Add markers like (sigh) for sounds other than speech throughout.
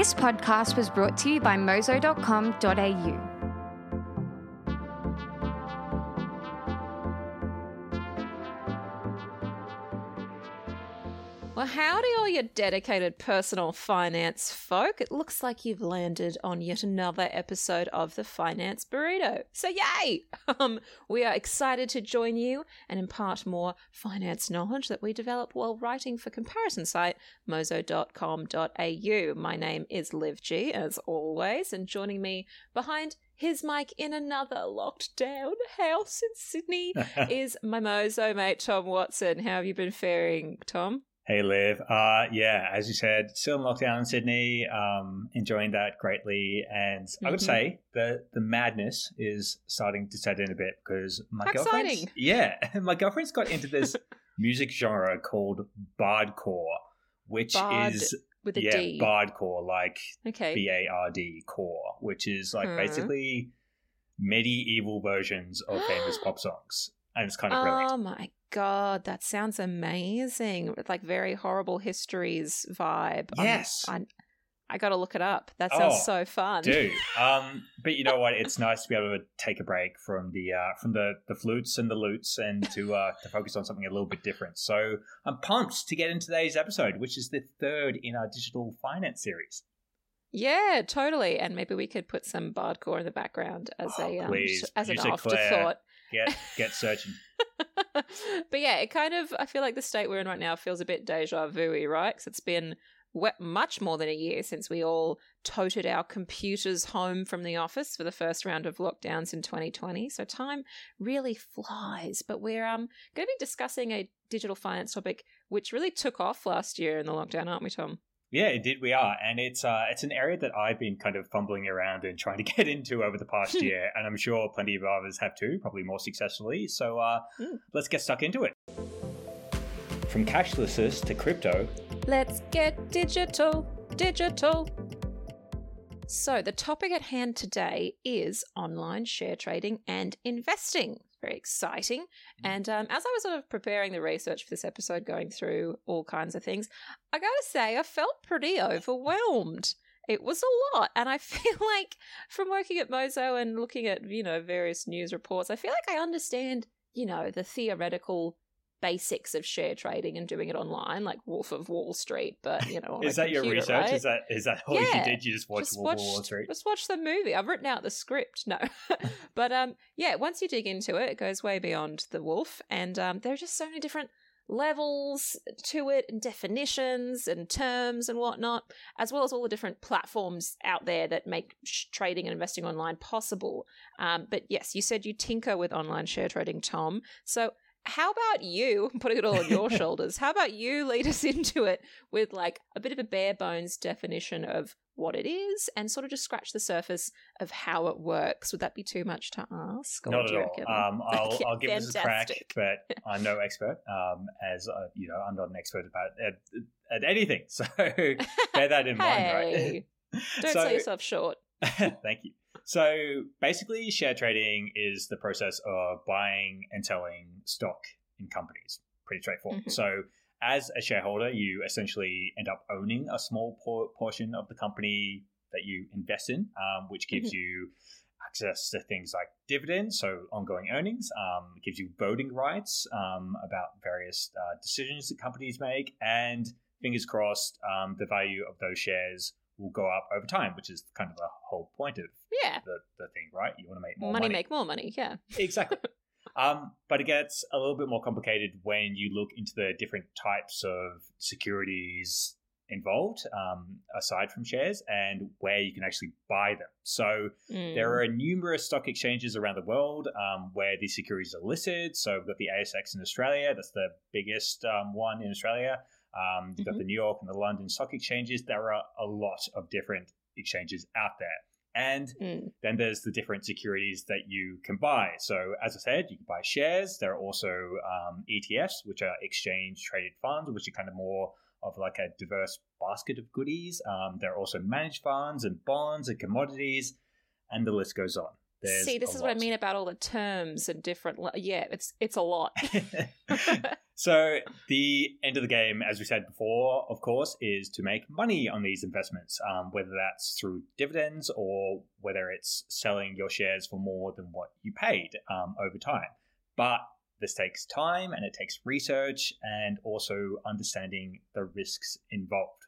This podcast was brought to you by mozo.com.au. howdy, all your dedicated personal finance folk. It looks like you've landed on yet another episode of the Finance Burrito. So, yay! (laughs) Um, we are excited to join you and impart more finance knowledge that we develop while writing for comparison site mozo.com.au. My name is Liv G, as always, and joining me behind his mic in another locked down house in Sydney (laughs) is my mozo mate, Tom Watson. How have you been faring, Tom? Hey, Liv. Uh, yeah, as you said, still in lockdown in Sydney. Um, enjoying that greatly, and mm-hmm. I would say the the madness is starting to set in a bit because my girlfriend, yeah, (laughs) my girlfriend's got into this music genre called bardcore, which Bard is with a yeah, D. bardcore, like okay. B A R D core, which is like hmm. basically medieval versions of famous pop songs, and it's kind of brilliant. Oh my god, that sounds amazing. Like very horrible histories vibe. Yes. I, I got to look it up. That sounds oh, so fun. Dude. (laughs) Um, but you know what? It's nice to be able to take a break from the uh, from the, the flutes and the lutes and to uh, to focus on something a little bit different. So I'm pumped to get into today's episode, which is the third in our digital finance series. Yeah, totally. And maybe we could put some bardcore in the background as oh, a um, as an afterthought. Get get searching. (laughs) but yeah, it kind of I feel like the state we're in right now feels a bit deja vu right? Because it's been much more than a year since we all toted our computers home from the office for the first round of lockdowns in 2020. So time really flies. But we're um, going to be discussing a digital finance topic which really took off last year in the lockdown, aren't we, Tom? Yeah, indeed we are, and it's uh, it's an area that I've been kind of fumbling around and trying to (laughs) get into over the past year, and I'm sure plenty of others have too, probably more successfully. So uh, mm. let's get stuck into it. From cashlesses to crypto, let's get digital, digital. So the topic at hand today is online share trading and investing very exciting. Mm. And um, as I was sort of preparing the research for this episode, going through all kinds of things, I gotta say, I felt pretty overwhelmed. It was a lot. And I (laughs) feel like from working at Mozo and looking at, you know, various news reports, I feel like I understand, you know, the theoretical basics of share trading and doing it online, like Wolf of Wall Street. But you know, is that computer, your research? Right? Is that is that all yeah. you did? You just watched just Wolf watched, of Wall Street? Just watch the movie. I've written out the script. No, (laughs) but um, yeah. Once you dig into it, it goes way beyond the wolf, and um, there are just so many different levels to it and definitions and terms and whatnot, as well as all the different platforms out there that make sh- trading and investing online possible. Um, but yes, you said you tinker with online share trading, Tom. So how about you (laughs) putting it all on your (laughs) shoulders? How about you lead us into it with like a bit of a bare bones definition of what it is and sort of just scratch the surface of how it works? Would that be too much to ask? Not at all. Um, (laughs) I'll, I'll give this a crack, but I'm no expert. Um, as uh, you know, I'm not an expert about at, at anything, so bear that in hey, mind. Right? Don't so, sell yourself short. thank you. So basically, share trading is the process of buying and selling stock in companies. Pretty straightforward. Mm-hmm. So as a shareholder, you essentially end up owning a small por- portion of the company that you invest in, um, which gives mm-hmm. you access to things like dividends, so ongoing earnings. Um, it gives you voting rights um, about various uh, decisions that companies make, and fingers crossed, um, the value of those shares will go up over time, which is kind of the whole point of yeah. the, the thing, right? You want to make more money, money. make more money, yeah. Exactly. (laughs) um, but it gets a little bit more complicated when you look into the different types of securities involved, um, aside from shares, and where you can actually buy them. So mm. there are numerous stock exchanges around the world um, where these securities are listed. So we've got the ASX in Australia, that's the biggest um, one in Australia. Um, you've mm-hmm. got the New York and the London stock exchanges. There are a lot of different exchanges out there. And mm. then there's the different securities that you can buy. So, as I said, you can buy shares. There are also um, ETFs, which are exchange traded funds, which are kind of more of like a diverse basket of goodies. Um, there are also managed funds and bonds and commodities, and the list goes on. There's See, this is what I mean about all the terms and different. Yeah, it's it's a lot. (laughs) (laughs) so the end of the game, as we said before, of course, is to make money on these investments, um, whether that's through dividends or whether it's selling your shares for more than what you paid um, over time. But this takes time and it takes research and also understanding the risks involved.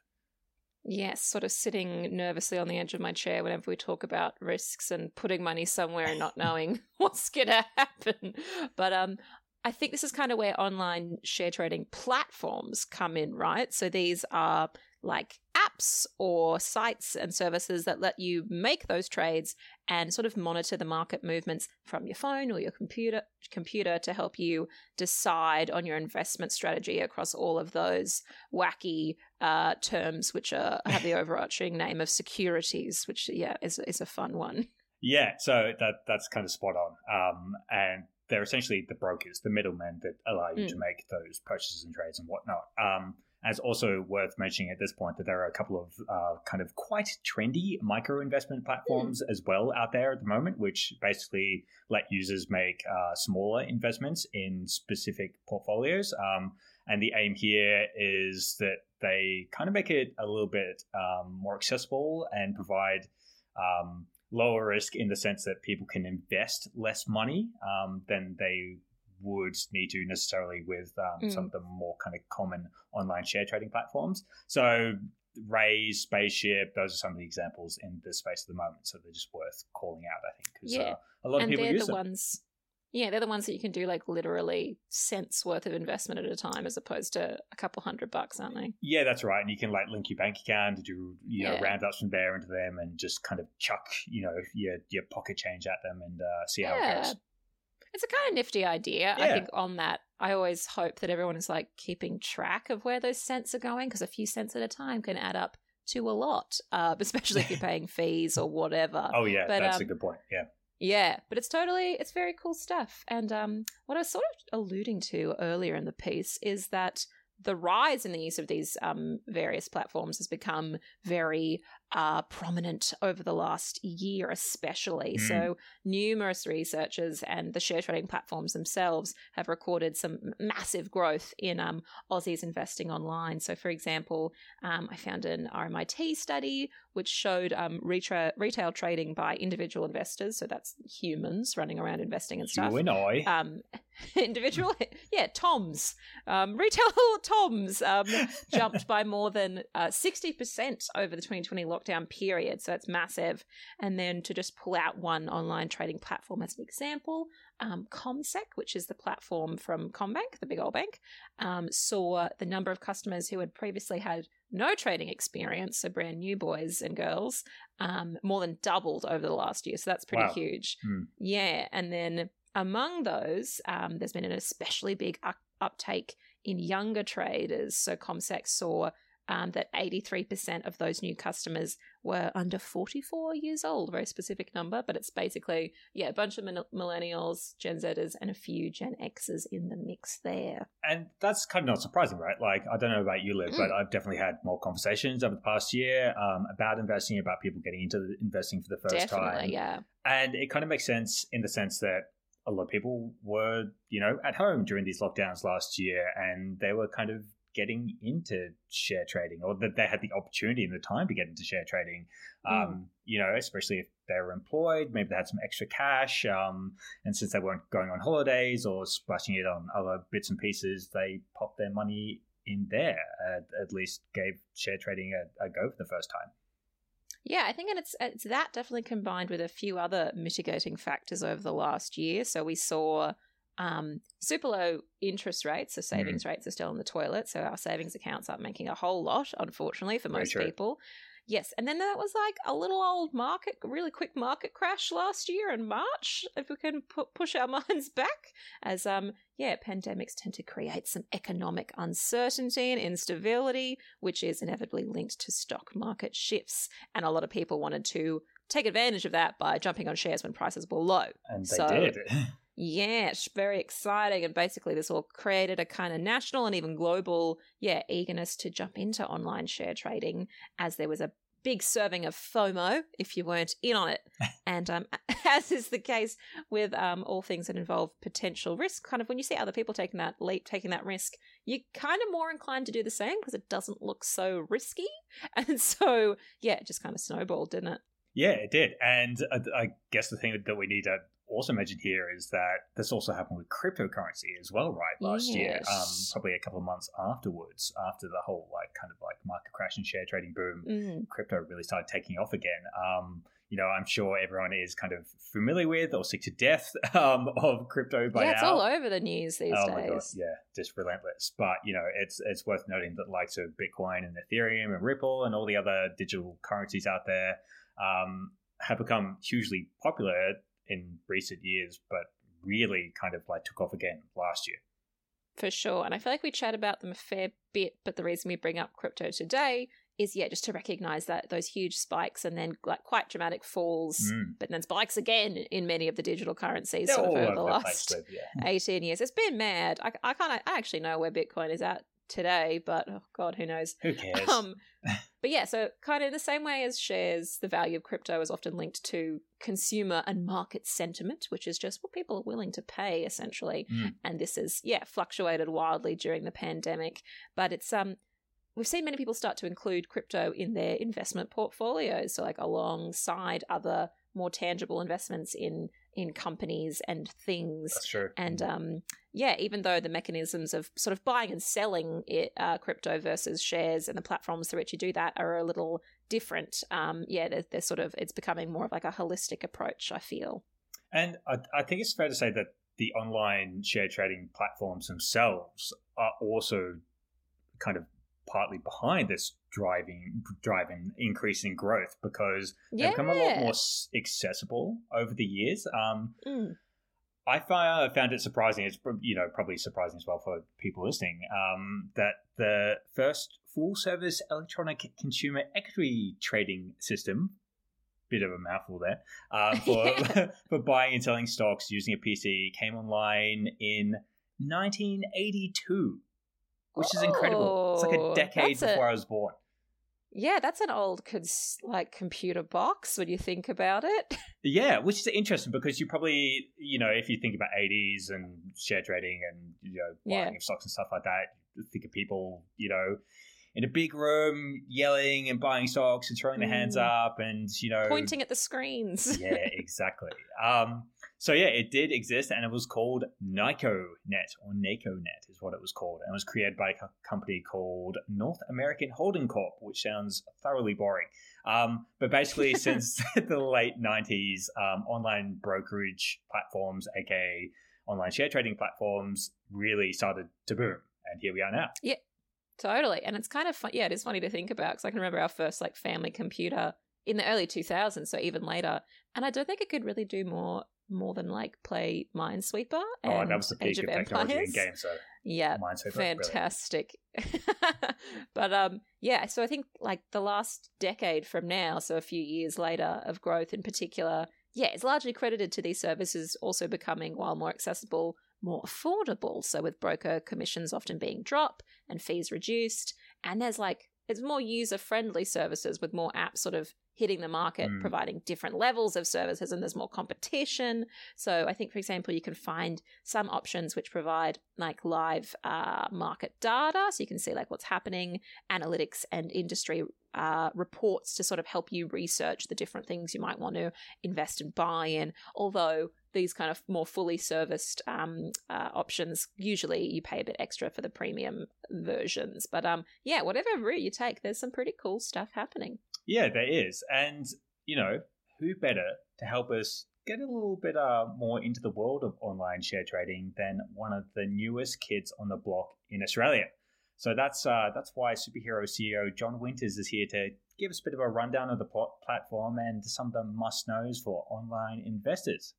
Yes, sort of sitting nervously on the edge of my chair whenever we talk about risks and putting money somewhere and not knowing (laughs) what's going to happen. But um, I think this is kind of where online share trading platforms come in, right? So these are like apps or sites and services that let you make those trades and sort of monitor the market movements from your phone or your computer computer to help you decide on your investment strategy across all of those wacky uh, terms which are have the (laughs) overarching name of securities which yeah is is a fun one Yeah, so that that's kind of spot on. Um, and they're essentially the brokers, the middlemen that allow you to Mm. make those purchases and trades and whatnot. Um, and it's also worth mentioning at this point that there are a couple of uh, kind of quite trendy micro investment platforms as well out there at the moment, which basically let users make uh, smaller investments in specific portfolios. Um, and the aim here is that they kind of make it a little bit um, more accessible and provide um, lower risk in the sense that people can invest less money um, than they would need to necessarily with um, Mm. some of the more kind of common online share trading platforms. So Raise, Spaceship, those are some of the examples in the space at the moment. So they're just worth calling out, I think, because Yeah. uh, a lot of and people they're use the them. ones yeah they're the ones that you can do like literally cents worth of investment at a time as opposed to a couple hundred bucks aren't they Yeah, that's right. And you can like link your bank account to do you know Yeah. roundups from there into them and just kind of chuck you know your your pocket change at them and uh, see how it goes. It's a kind of nifty idea. I think on that, I always hope that everyone is like keeping track of where those cents are going because a few cents at a time can add up to a lot, uh, (laughs) especially if you're (laughs) paying fees or whatever. Oh yeah, But, that's a um, good point. Yeah. Yeah, but it's totally it's very cool stuff. And um, what I was sort of alluding to earlier in the piece is that the rise in the use of these um, various platforms has become very uh, prominent over the last year, especially. Mm. So, numerous researchers and the share trading platforms themselves have recorded some massive growth in um, Aussies investing online. So, for example, um, I found an RMIT study which showed um, retra- retail trading by individual investors. So, that's humans running around investing and stuff You and I. um (laughs) individual (laughs) yeah toms um retail (laughs) toms um jumped by more than uh, 60% over the 2020 lockdown period so it's massive and then to just pull out one online trading platform as an example um, CommSec which is the platform from CommBank the big old bank um, saw the number of customers who had previously had no trading experience so brand new boys and girls um, more than doubled over the last year so that's pretty Wow. huge Hmm. yeah and then among those, um, there's been an especially big up- uptake in younger traders. So CommSec saw um, that 83% of those new customers were under 44 years old, very specific number, but it's basically, yeah, a bunch of min- millennials, Gen Zers, and a few Gen Xers in the mix there. And that's kind of not surprising, right? Like, I don't know about you, Liv, but Mm. I've definitely had more conversations over the past year um, about investing, about people getting into the investing for the first Definitely, time. yeah. And it kind of makes sense in the sense that a lot of people were, you know, at home during these lockdowns last year and they were kind of getting into share trading or that they had the opportunity and the time to get into share trading. Um, You know, especially if they were employed, maybe they had some extra cash. Um, and since they weren't going on holidays or splashing it on other bits and pieces, they popped their money in there. Uh, at least gave share trading a, a go for the first time. Yeah, I think and it's it's that definitely combined with a few other mitigating factors over the last year. So we saw um, super low interest rates, so savings rates are still in the toilet. So our savings accounts aren't making a whole lot, unfortunately, for Very most true. people. Yes, and then that was like a little old market, really quick market crash last year in March. If we can pu- push our (laughs) minds back, as um, yeah, pandemics tend to create some economic uncertainty and instability, which is inevitably linked to stock market shifts. And a lot of people wanted to take advantage of that by jumping on shares when prices were low. And they So- did. (laughs) Yeah, it's very exciting. And basically, this all created a kind of national and even global, yeah, eagerness to jump into online share trading as there was a big serving of FOMO if you weren't in on it. (laughs) and um, (laughs) as is the case with um, all things that involve potential risk, kind of when you see other people taking that leap, taking that risk, you're kind of more inclined to do the same because it doesn't look so risky. (laughs) And so, yeah, it just kind of snowballed, didn't it? Yeah, it did. And I, I guess the thing that we need to also mentioned here is that this also happened with cryptocurrency as well, right? Last yes. year, um, probably a couple of months afterwards, after the whole like kind of like market crash and share trading boom, mm. crypto really started taking off again. Um, you know, I'm sure everyone is kind of familiar with or sick to death (laughs) um, of crypto by yeah, it's now. all over the news these oh days. My God. Yeah, just relentless. But you know, it's it's worth noting that likes of Bitcoin and Ethereum and Ripple and all the other digital currencies out there um, have become hugely popular in recent years, but really kind of like took off again last year. For sure. And I feel like we chat about them a fair bit, but the reason we bring up crypto today is yeah, just to recognize that those huge spikes and then like quite dramatic falls, mm. but then spikes again in many of the digital currencies sort of over the last yeah. 18 years. It's been mad. I, I can't I actually know where Bitcoin is at today, but oh god, who knows? Who cares? Um, (laughs) but yeah, so kind of the same way as shares, the value of crypto is often linked to consumer and market sentiment, which is just what people are willing to pay essentially. Mm. And this is yeah fluctuated wildly during the pandemic, but it's um. We've seen many people start to include crypto in their investment portfolios, so like alongside other more tangible investments in in companies and things. That's true. And um, yeah, even though the mechanisms of sort of buying and selling it, uh, crypto versus shares and the platforms through which you do that are a little different. Um, yeah, they're, they're, sort of it's becoming more of like a holistic approach. I feel. And I, I think it's fair to say that the online share trading platforms themselves are also kind of partly behind this driving driving increasing growth because yeah. they've become a lot more accessible over the years. Um, mm. I found, it surprising. It's you know probably surprising as well for people listening um, that the first full service electronic consumer equity trading system. Bit of a mouthful there. Um, for (laughs) (laughs) for buying and selling stocks using a PC came online in 1982 which is incredible. It's like a Oh, decade before a- I was born. Yeah, that's an old cons- like computer box when you think about it. (laughs) Yeah, which is interesting because you probably, you know, if you think about 80s and share trading and, you know, Yeah. buying of stocks and stuff like that, you think of people, you know, in a big room yelling and buying stocks and throwing their hands Mm. up and, you know, Pointing at the screens. (laughs) yeah, exactly. Um, so yeah, it did exist, and it was called NicoNet or NacoNet is what it was called, and it was created by a co- company called North American Holding Corp, which sounds thoroughly boring. Um, but basically, (laughs) since (laughs) the late '90s, um, online brokerage platforms, aka online share trading platforms, really started to boom, and here we are now. Yeah, totally. And it's kind of fun. Yeah, it is funny to think about because I can remember our first like family computer in the early 2000s, so even later. And I don't think it could really do more more than like play Minesweeper and oh, that was the Age peak of of technology in games. So Yeah, Minesweeper, fantastic. (laughs) but um yeah, so I think like the last decade from now, so a few years later of growth in particular, yeah, it's largely credited to these services also becoming while more accessible, more affordable. So with broker commissions often being dropped and fees reduced, and there's like it's more user friendly services with more apps sort of hitting the market, Mm. providing different levels of services, and there's more competition. So I think, for example, you can find some options which provide like live uh, market data, so you can see like what's happening, analytics and industry uh, reports to sort of help you research the different things you might want to invest and buy in. Although these kind of more fully serviced um, uh, options, usually you pay a bit extra for the premium versions. But um, yeah, whatever route you take, there's some pretty cool stuff happening. Yeah, there is. And, you know, who better to help us get a little bit uh, more into the world of online share trading than one of the newest kids on the block in Australia? So that's uh, that's why Superhero CEO John Winters is here to give us a bit of a rundown of the pl- platform and some of the must knows for online investors.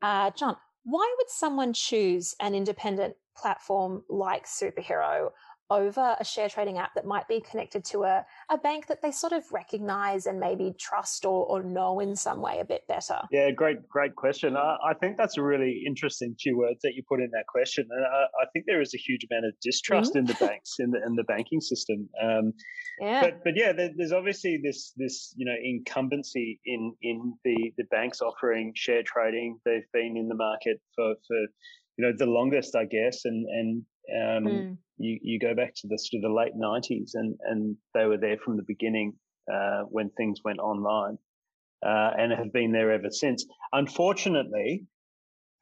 Uh, John, why would someone choose an independent platform like Superhero over a share trading app that might be connected to a, a bank that they sort of recognize and maybe trust or, or know in some way a bit better? Yeah, great, great question. I, I think that's a really interesting two words that you put in that question. And I, I think there is a huge amount of distrust mm-hmm. in the banks, in the in the banking system. Um, yeah. But but yeah, there, there's obviously this this you know incumbency in in the the banks offering share trading. They've been in the market for for you know the longest, I guess, and and um, mm. You you go back to the sort of the late '90s, and and they were there from the beginning uh, when things went online, uh, and have been there ever since. Unfortunately,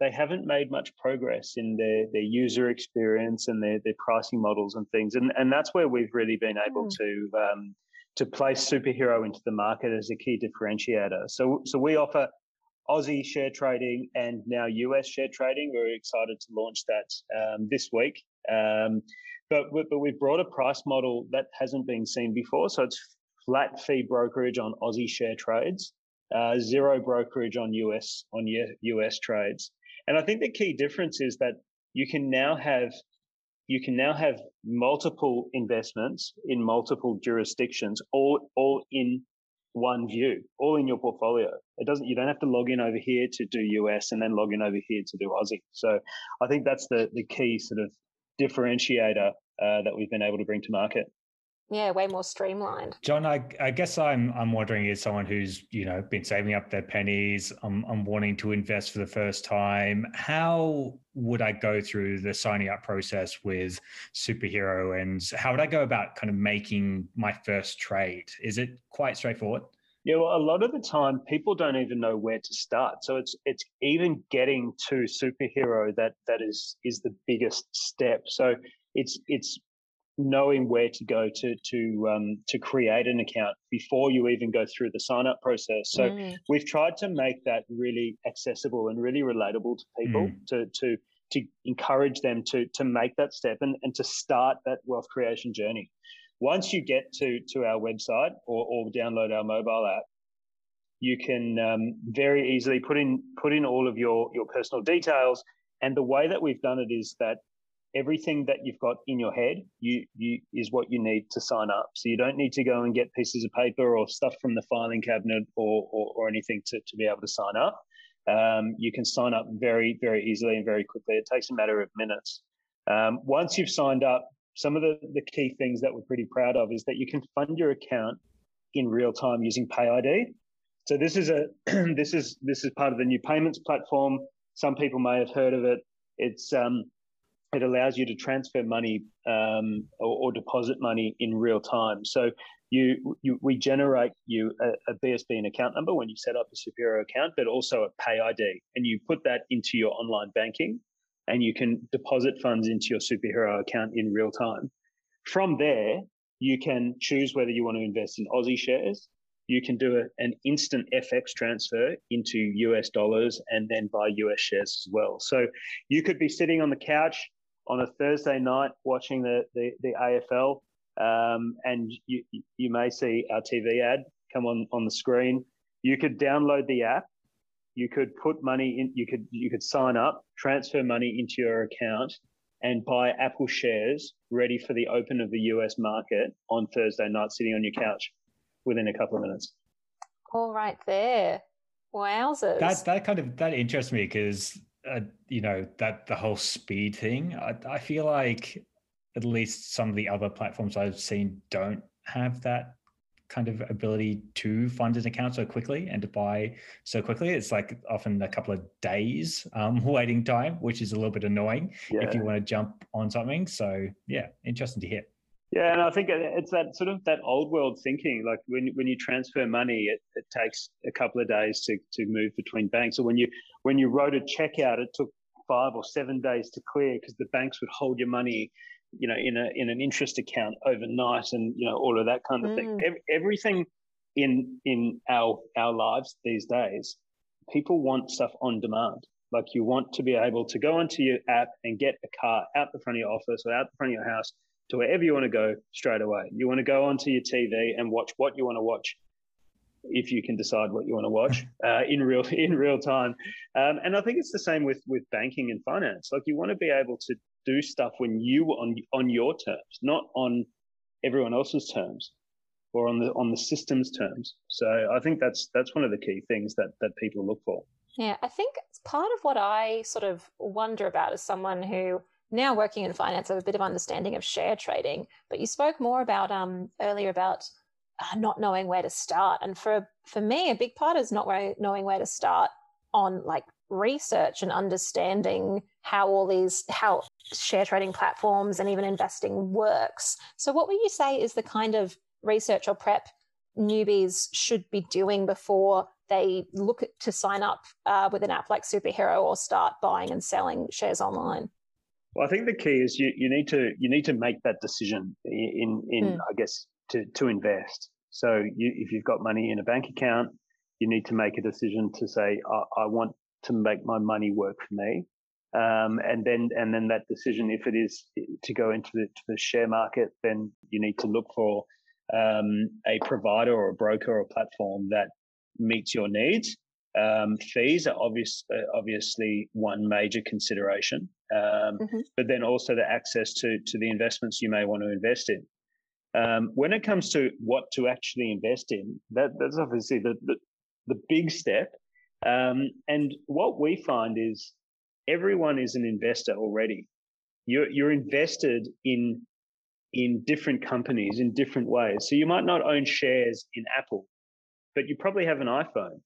they haven't made much progress in their their user experience and their their pricing models and things, and and that's where we've really been able mm. to. Um, to place superhero into the market as a key differentiator. So, so we offer Aussie share trading and now US share trading. We're excited to launch that um, this week. Um, but, but we've brought a price model that hasn't been seen before. So it's flat fee brokerage on Aussie share trades, uh, zero brokerage on US on US trades. And I think the key difference is that you can now have you can now have multiple investments in multiple jurisdictions, all all in one view, all in your portfolio. It doesn't. You don't have to log in over here to do US and then log in over here to do Aussie. So I think that's the the key sort of differentiator uh, that we've been able to bring to market yeah way more streamlined john I, I guess i'm i'm wondering as someone who's you know been saving up their pennies i'm, I'm wanting to invest for the first time how would i go through the signing up process with superhero and how would i go about kind of making my first trade is it quite straightforward yeah, well, a lot of the time people don't even know where to start. So it's it's even getting to superhero that that is is the biggest step. So it's it's knowing where to go to to um, to create an account before you even go through the sign up process. So mm. we've tried to make that really accessible and really relatable to people mm. to to to encourage them to to make that step and, and to start that wealth creation journey. Once you get to to our website or, or download our mobile app, you can um, very easily put in put in all of your your personal details. And the way that we've done it is that everything that you've got in your head you, you is what you need to sign up. So you don't need to go and get pieces of paper or stuff from the filing cabinet or, or, or anything to, to be able to sign up. Um, you can sign up very very easily and very quickly. It takes a matter of minutes. Um, once you've signed up some of the, the key things that we're pretty proud of is that you can fund your account in real time using PayID so this is a (clears throat) this is this is part of the new payments platform. Some people may have heard of it. It's um, it allows you to transfer money um, or, or, deposit money in real time. So you, you we generate you a, a, BSB and account number when you set up a Superhero account, but also a PayID, and you put that into your online banking, and you can deposit funds into your Superhero account in real time. From there, you can choose whether you want to invest in Aussie shares. You can do a, an instant FX transfer into US dollars and then buy US shares as well. So you could be sitting on the couch on a Thursday night watching the, the, the AFL, um, and you, you may see our TV ad come on, on the screen. You could download the app. You could put money in. You could you could sign up, transfer money into your account, and buy Apple shares ready for the open of the US market on Thursday night, sitting on your couch within a couple of minutes. All right, there. Wowzers. That that kind of that interests me because uh, you know that the whole speed thing I, I feel like at least some of the other platforms i've seen don't have that kind of ability to fund an account so quickly and to buy so quickly. It's like often a couple of days um, (laughs) waiting time, which is a little bit annoying yeah. if you want to jump on something. So yeah, interesting to hear. Yeah, and I think it's that sort of that old world thinking. Like when when you transfer money, it, it takes a couple of days to, to move between banks. Or when you when you wrote a check out, it took five or seven days to clear because the banks would hold your money, you know, in a in an interest account overnight, and you know all of that kind of mm. thing. Every, everything in in our our lives these days, people want stuff on demand. Like you want to be able to go onto your app and get a car out the front of your office or out the front of your house to wherever you want to go straight away. You want to go onto your TV and watch what you want to watch if you can decide what you want to watch (laughs) uh, in real (laughs) in real time. Um, and I think it's the same with with banking and finance. Like you want to be able to do stuff when you on on your terms, not on everyone else's terms or on the on the system's terms. So I think that's that's one of the key things that that people look for. Yeah, I think part of what I sort of wonder about as someone who now working in finance, I have a bit of understanding of share trading. But you spoke more about um, earlier about uh, not knowing where to start, and for for me, a big part is not knowing where to start on like research and understanding how all these how share trading platforms and even investing works. So, what would you say is the kind of research or prep newbies should be doing before they look to sign up uh, with an app like Superhero or start buying and selling shares online? Well, I think the key is you, you need to you need to make that decision in in mm. I guess to to invest. So you, if you've got money in a bank account, you need to make a decision to say I, I want to make my money work for me, um, and then and then that decision, if it is to go into the, to the share market, then you need to look for um, a provider or a broker or platform that meets your needs. Um, fees are obvious, uh, obviously one major consideration, um, mm-hmm. but then also the access to to the investments you may want to invest in. Um, when it comes to what to actually invest in, that, that's obviously the, the, the big step. Um, and what we find is everyone is an investor already. You're, you're invested in in different companies in different ways. So you might not own shares in Apple, but you probably have an iPhone.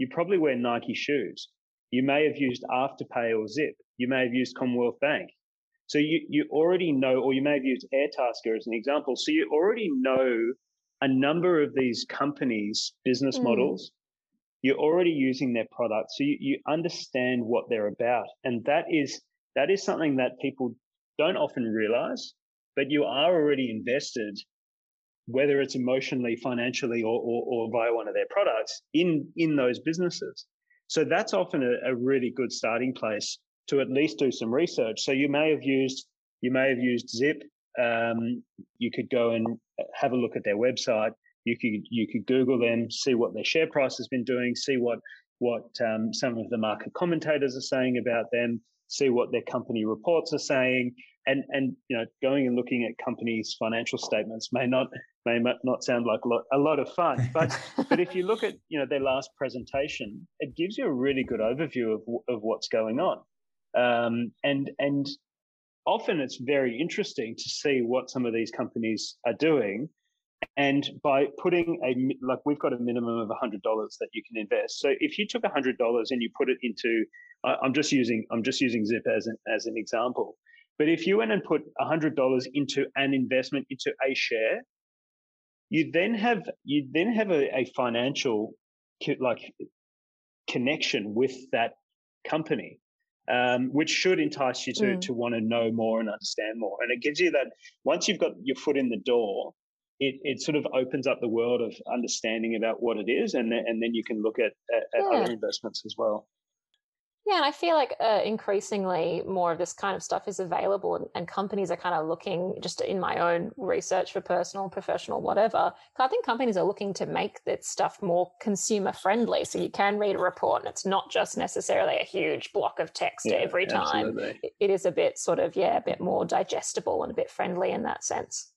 You probably wear Nike shoes. You may have used Afterpay or Zip. You may have used Commonwealth Bank. So you, you already know, or you may have used Airtasker as an example. So you already know a number of these companies' business mm. models. You're already using their products. So you, you understand what they're about. And that is, that is something that people don't often realize but you are already invested, whether it's emotionally, financially, or, or, or via one of their products in, in those businesses. So that's often a, a really good starting place to at least do some research. So you may have used, you may have used Zip. Um, you could go and have a look at their website. You could you could Google them, see what their share price has been doing, see what what um, some of the market commentators are saying about them, see what their company reports are saying, and and you know going and looking at companies' financial statements may not may not sound like a lot, a lot of fun, but (laughs) but if you look at you know their last presentation, it gives you a really good overview of of what's going on, um, and and often it's very interesting to see what some of these companies are doing. And by putting a like we've got a minimum of hundred dollars that you can invest. So if you took hundred dollars and you put it into, I'm just using I'm just using Zip as an as an example. But if you went and put $100 into an investment into a share, you then have you then have a, a financial like connection with that company, um, which should entice you to mm. to want to know more and understand more. And it gives you that once you've got your foot in the door, it, it sort of opens up the world of understanding about what it is, and then, and then you can look at, at, at yeah. other investments as well. Yeah, and I feel like uh, increasingly more of this kind of stuff is available, and, and, companies are kind of looking just in my own research for personal, professional, whatever. I think companies are looking to make that stuff more consumer friendly, so you can read a report, and it's not just necessarily a huge block of text yeah, every time. It, it is a bit sort of yeah, a bit more digestible and a bit friendly in that sense.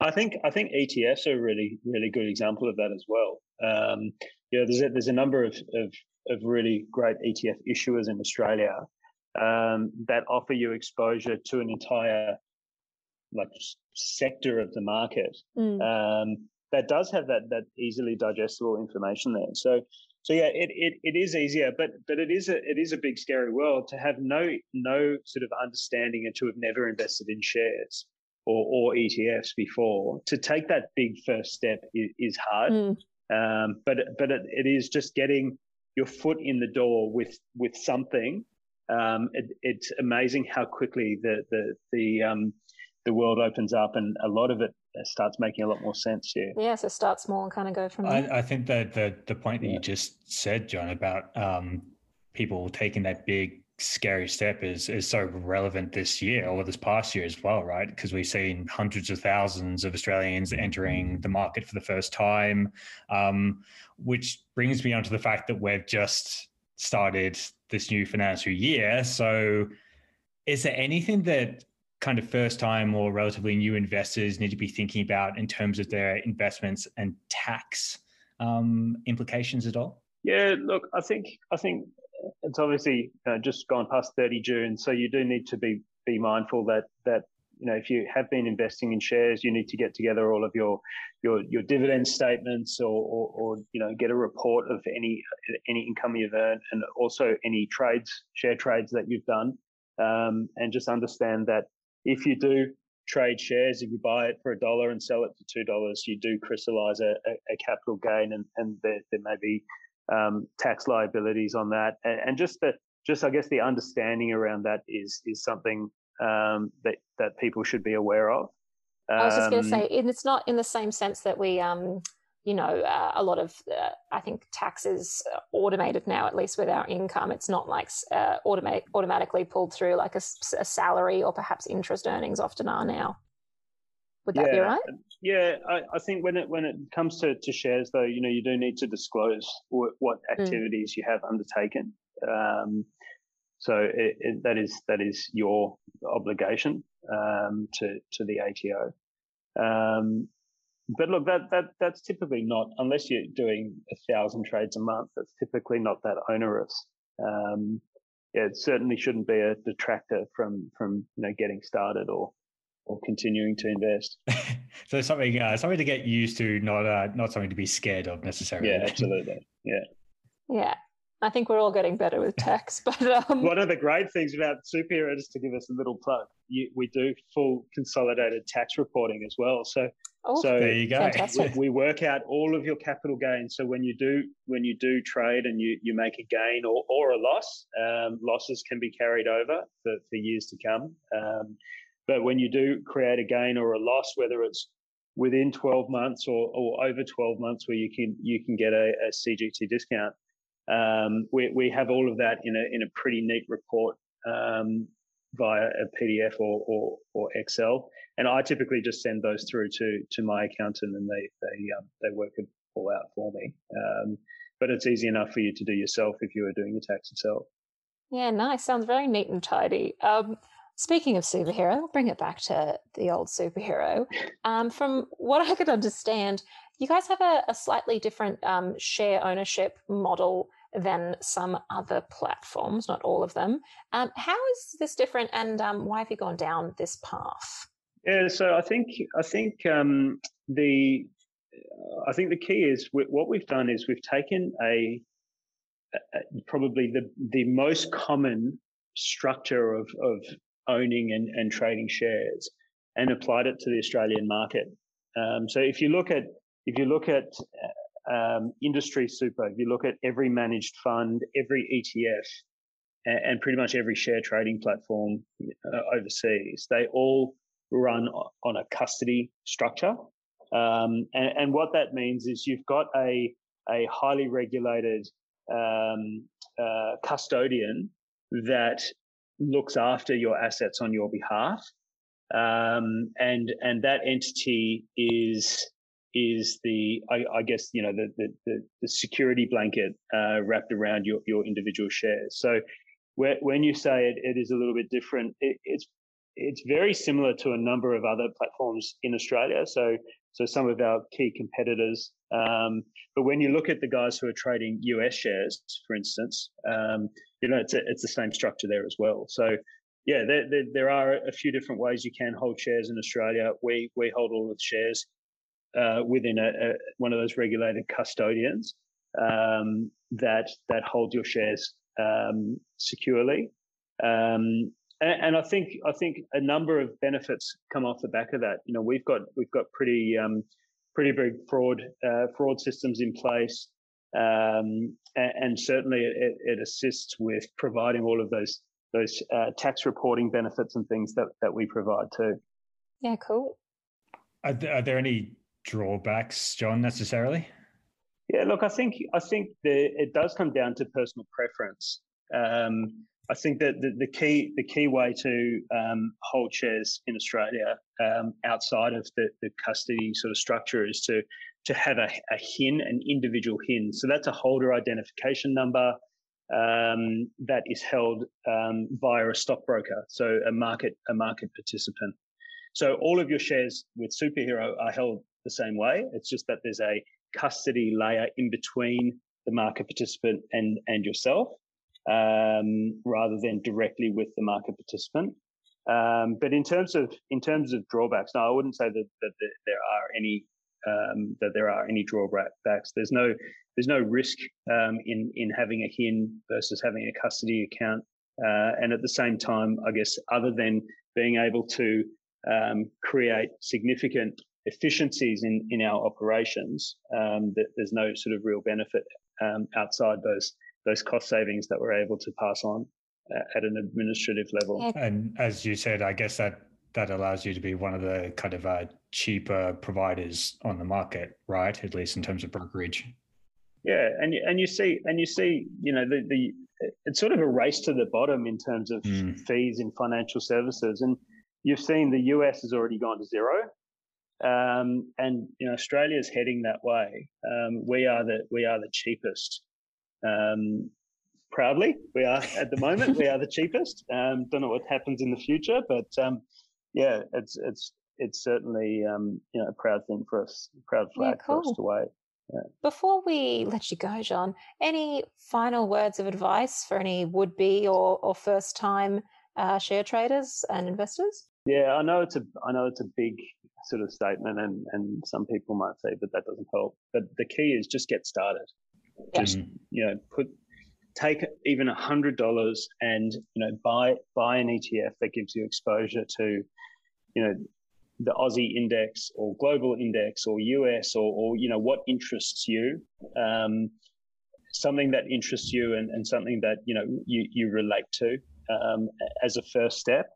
I think I think ETFs are a really really good example of that as well. Um, yeah, there's a, there's a number of, of of really great ETF issuers in Australia um, that offer you exposure to an entire like sector of the market mm. um, that does have that that easily digestible information there. So so yeah, it, it, it is easier, but but it is a it is a big scary world to have no no sort of understanding and to have never invested in shares or, or ETFs before. To take that big first step is, is hard. Mm. Um, but but it, it is just getting your foot in the door with with something, um, it, it's amazing how quickly the the the um, the world opens up and a lot of it starts making a lot more sense Yeah. Yeah, so start small and kind of go from there. I, I think that the the point that yeah. you just said, John, about um, people taking that big scary step is is so relevant this year or this past year as well, right? Because we've seen hundreds of thousands of Australians entering the market for the first time, um, which brings me on to the fact that we've just started this new financial year. So, is there anything that kind of first time or relatively new investors need to be thinking about in terms of their investments and tax um, implications at all? Yeah, look, I think I think it's obviously uh, just gone past 30 June, so you do need to be be mindful that that you know if you have been investing in shares, you need to get together all of your your your dividend statements or or, or you know get a report of any any income you've earned and also any trades share trades that you've done, um, and just understand that if you do trade shares, if you buy it for a dollar and sell it for two dollars, you do crystallize a, a, a, capital gain, and and there, there may be um, tax liabilities on that, and, and, just the just I guess the understanding around that is is something um, that that people should be aware of. I was just going to say, um, it's not in the same sense that we, um, you know, uh, a lot of uh, I think taxes automated now, at least with our income. It's not like uh, automate automatically pulled through like a, a salary or perhaps interest earnings often are now. Would that yeah, be right? Yeah, I, I, think when it when it comes to, to shares, though, you know, you do need to disclose what, what hmm. activities mm. you have undertaken. Um, so it, it, that is that is your obligation um, to to the ATO. Um, but look, that that that's typically not unless you're doing a thousand trades a month. That's typically not that onerous. Um, yeah, it certainly shouldn't be a detractor from from you know getting started or or continuing to invest. (laughs) so something uh, something to get used to, not uh, not something to be scared of necessarily. Yeah, absolutely. Yeah. Yeah. I think we're all getting better with tax, (laughs) but um... one of the great things about Superhero, just to give us a little plug, you, we do full consolidated tax reporting as well. So, oh, so there you go. We, we, work out all of your capital gains. So when you do when you do trade and you you make a gain or, or a loss, um, losses can be carried over for, for years to come. Um, but when you do create a gain or a loss, whether it's within 12 months or, or over 12 months where you can you can get a, a CGT discount, um, we, we have all of that in a in a pretty neat report um, via a PDF or, or, or Excel. And I typically just send those through to to my accountant, and they they um, they work it all out for me. Um, but it's easy enough for you to do yourself if you are doing your tax yourself. Yeah, nice. Sounds very neat and tidy. Speaking of superhero, I'll bring it back to the old superhero. Um, from what I could understand, you guys have a, a slightly different um, share ownership model than some other platforms, not all of them. Um, how is this different, and um, why have you gone down this path? Yeah, so I think I think um, the I think the key is what we've done is we've taken a, a probably the the most common structure of, of owning and, and trading shares and applied it to the Australian market. Um, so if you look at if you look at um, industry super, if you look at every managed fund, every ETF, and, and pretty much every share trading platform uh, overseas, they all run on a custody structure. Um, and, and, what that means is you've got a a highly regulated um, uh, custodian that looks after your assets on your behalf. Um, and and that entity is is the I, I guess you know the, the the, security blanket uh, wrapped around your your individual shares. So where, when you say it, it is a little bit different, it, it's it's very similar to a number of other platforms in Australia. So so some of our key competitors. Um, but when you look at the guys who are trading US shares, for instance, um, you know, it's a, it's the same structure there as well. So yeah, there, there, there, are a few different ways you can hold shares in Australia. We we hold all of the shares uh, within a, a, one of those regulated custodians um, that that hold your shares um, securely. Um, and, and, I think I think a number of benefits come off the back of that. You know, we've got we've got pretty um, pretty big fraud uh, fraud systems in place. Um, and, and, certainly it, it, assists with providing all of those those uh, tax reporting benefits and things that, that we provide too. Yeah, cool. Are there, are there any drawbacks, John, necessarily? Yeah, look, I think I think the, it does come down to personal preference. Um, I think that the, the key the key way to um, hold shares in Australia um, outside of the, the custody sort of structure is to to have a, a HIN, an individual HIN. So that's a holder identification number um, that is held um, via a stockbroker, so a market a market participant. So all of your shares with Superhero are held the same way. It's just that there's a custody layer in between the market participant and and yourself, um, rather than directly with the market participant. Um, but in terms of in terms of drawbacks, no, I wouldn't say that, that there are any um, that there are any drawbacks. There's no there's no risk um, in in having a HIN versus having a custody account. Uh, and at the same time, I guess other than being able to um, create significant efficiencies in in our operations, um, that there's no sort of real benefit outside those those cost savings that we're able to pass on uh, at an administrative level. And as you said, I guess that that allows you to be one of the kind of uh, cheaper providers on the market, right? At least in terms of brokerage. Yeah, and and you see and you see, you know, the the it's sort of a race to the bottom in terms of mm. fees in financial services, and you've seen the US has already gone to zero, um, and you know Australia's heading that way. Um, we are the we are the cheapest. Um, proudly, we are at the moment. we are the cheapest. Um, don't know what happens in the future, but um, yeah, it's it's it's certainly um, you know a proud thing for us, proud flag yeah, cool. for us to wave. Yeah. Before we let you go, John, any final words of advice for any would-be or, or first-time uh, share traders and investors? Yeah, I know it's a I know it's a big sort of statement, and and some people might say, but that doesn't help. But the key is just get started. Just you know, put take even a hundred dollars and you know buy buy an ETF that gives you exposure to you know the Aussie index or global index or US or, or you know what interests you, um, something that interests you and, and something that you know you, you relate to um, as a first step.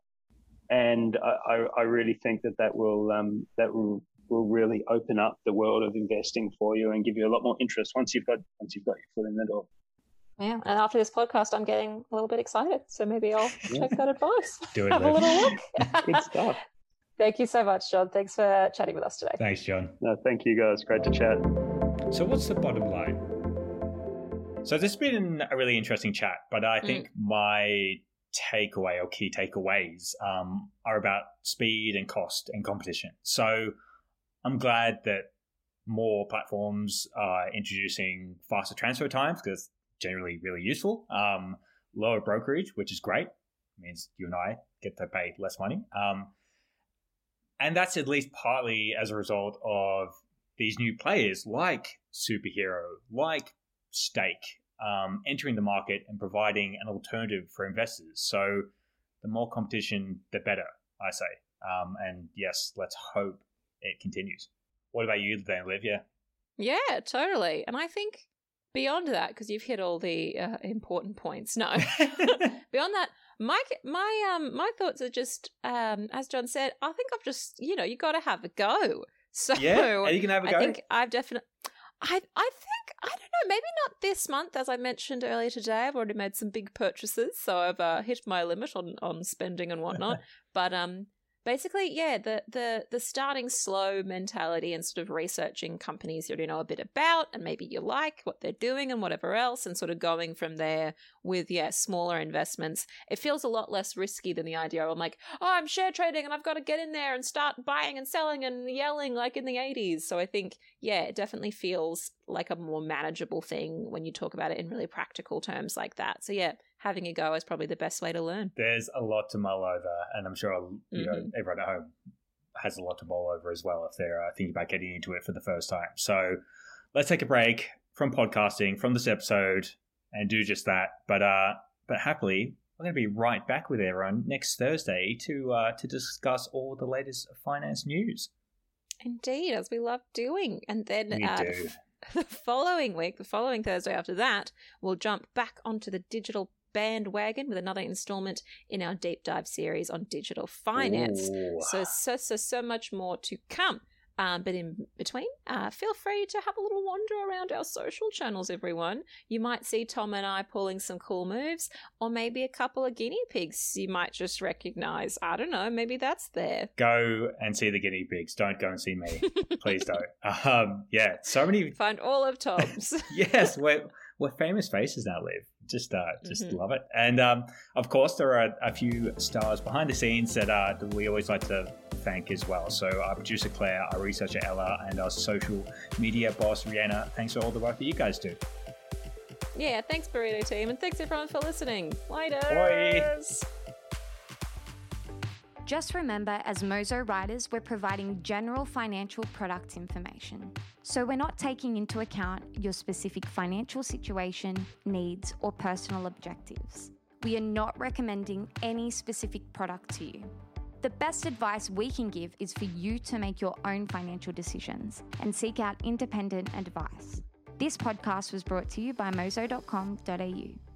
And I, I really think that that will um, that will will really open up the world of investing for you and give you a lot more interest once you've got once you've got your foot in the door. Yeah, and after this podcast, I'm getting a little bit excited. So maybe I'll (laughs) yeah. check that advice. (laughs) Do it. Have Liv. a little look. (laughs) Good stuff. Thank you so much, John. Thanks for chatting with us today. Thanks, John. No, thank you, guys. Great to chat. So, what's the bottom line? So, this has been a really interesting chat, but I think mm. my takeaway or key takeaways um, are about speed and cost and competition. So, I'm glad that more platforms are introducing faster transfer times because generally really useful. Um, lower brokerage, which is great, means you and I get to pay less money. Um, and that's at least partly as a result of these new players like Superhero, like Stake, um, entering the market and providing an alternative for investors. So the more competition, the better, I say. Um, and yes, let's hope it continues. What about you, then, Olivia? Yeah, totally. And I think beyond that, because you've hit all the uh, important points. No, (laughs) beyond that, my my um my thoughts are just um as John said. I think I've just you know you got to have a go. (laughs) So yeah, you can have a go. I think I've definitely. I I think I don't know. Maybe not this month, as I mentioned earlier today. I've already made some big purchases, so I've uh, hit my limit on on spending and whatnot. (laughs) but um, basically, yeah, the the the starting slow mentality and sort of researching companies you already know a bit about and maybe you like what they're doing and whatever else, and sort of going from there with yeah smaller investments. It feels a lot less risky than the idea of like, oh, I'm share trading and I've got to get in there and start buying and selling and yelling like in the 80s. So I think yeah, it definitely feels like a more manageable thing when you talk about it in really practical terms like that. So yeah, having a go is probably the best way to learn. There's a lot to mull over, and I'm sure you mm-hmm. know everyone at home has a lot to mull over as well if they're uh, thinking about getting into it for the first time. So let's take a break from podcasting from this episode and do just that. But uh, but happily, we're going to be right back with everyone next Thursday to uh, to discuss all the latest finance news. Indeed, as we love doing, and then uh, (laughs) the following week, the following Thursday after that, we'll jump back onto the digital bandwagon with another installment in our deep dive series on digital finance. Ooh. So, so, so, so much more to come. Um, but in between, uh, feel free to have a little wander around our social channels, everyone. You might see Tom and I pulling some cool moves, or maybe a couple of guinea pigs you might just recognize. I don't know, maybe that's there. Go and see the guinea pigs. Don't go and see me. Please don't. (laughs) Um, yeah, so many. Find all of Tom's. (laughs) yes, (laughs) we're, we're famous faces now, Liv. Just, uh, just Mhm. love it. And um, of course, there are a few stars behind the scenes that, uh, that we always like to thank as well. So, our producer Claire, our researcher Ella, and our social media boss Rihanna. Thanks for all the work that you guys do. yeah, thanks, Burrito Team, and thanks everyone for listening. Later. Bye. Just remember, as Mozo writers, we're providing general financial product information. So we're not taking into account your specific financial situation, needs, or personal objectives. We are not recommending any specific product to you. The best advice we can give is for you to make your own financial decisions and seek out independent advice. This podcast was brought to you by mozo.com.au.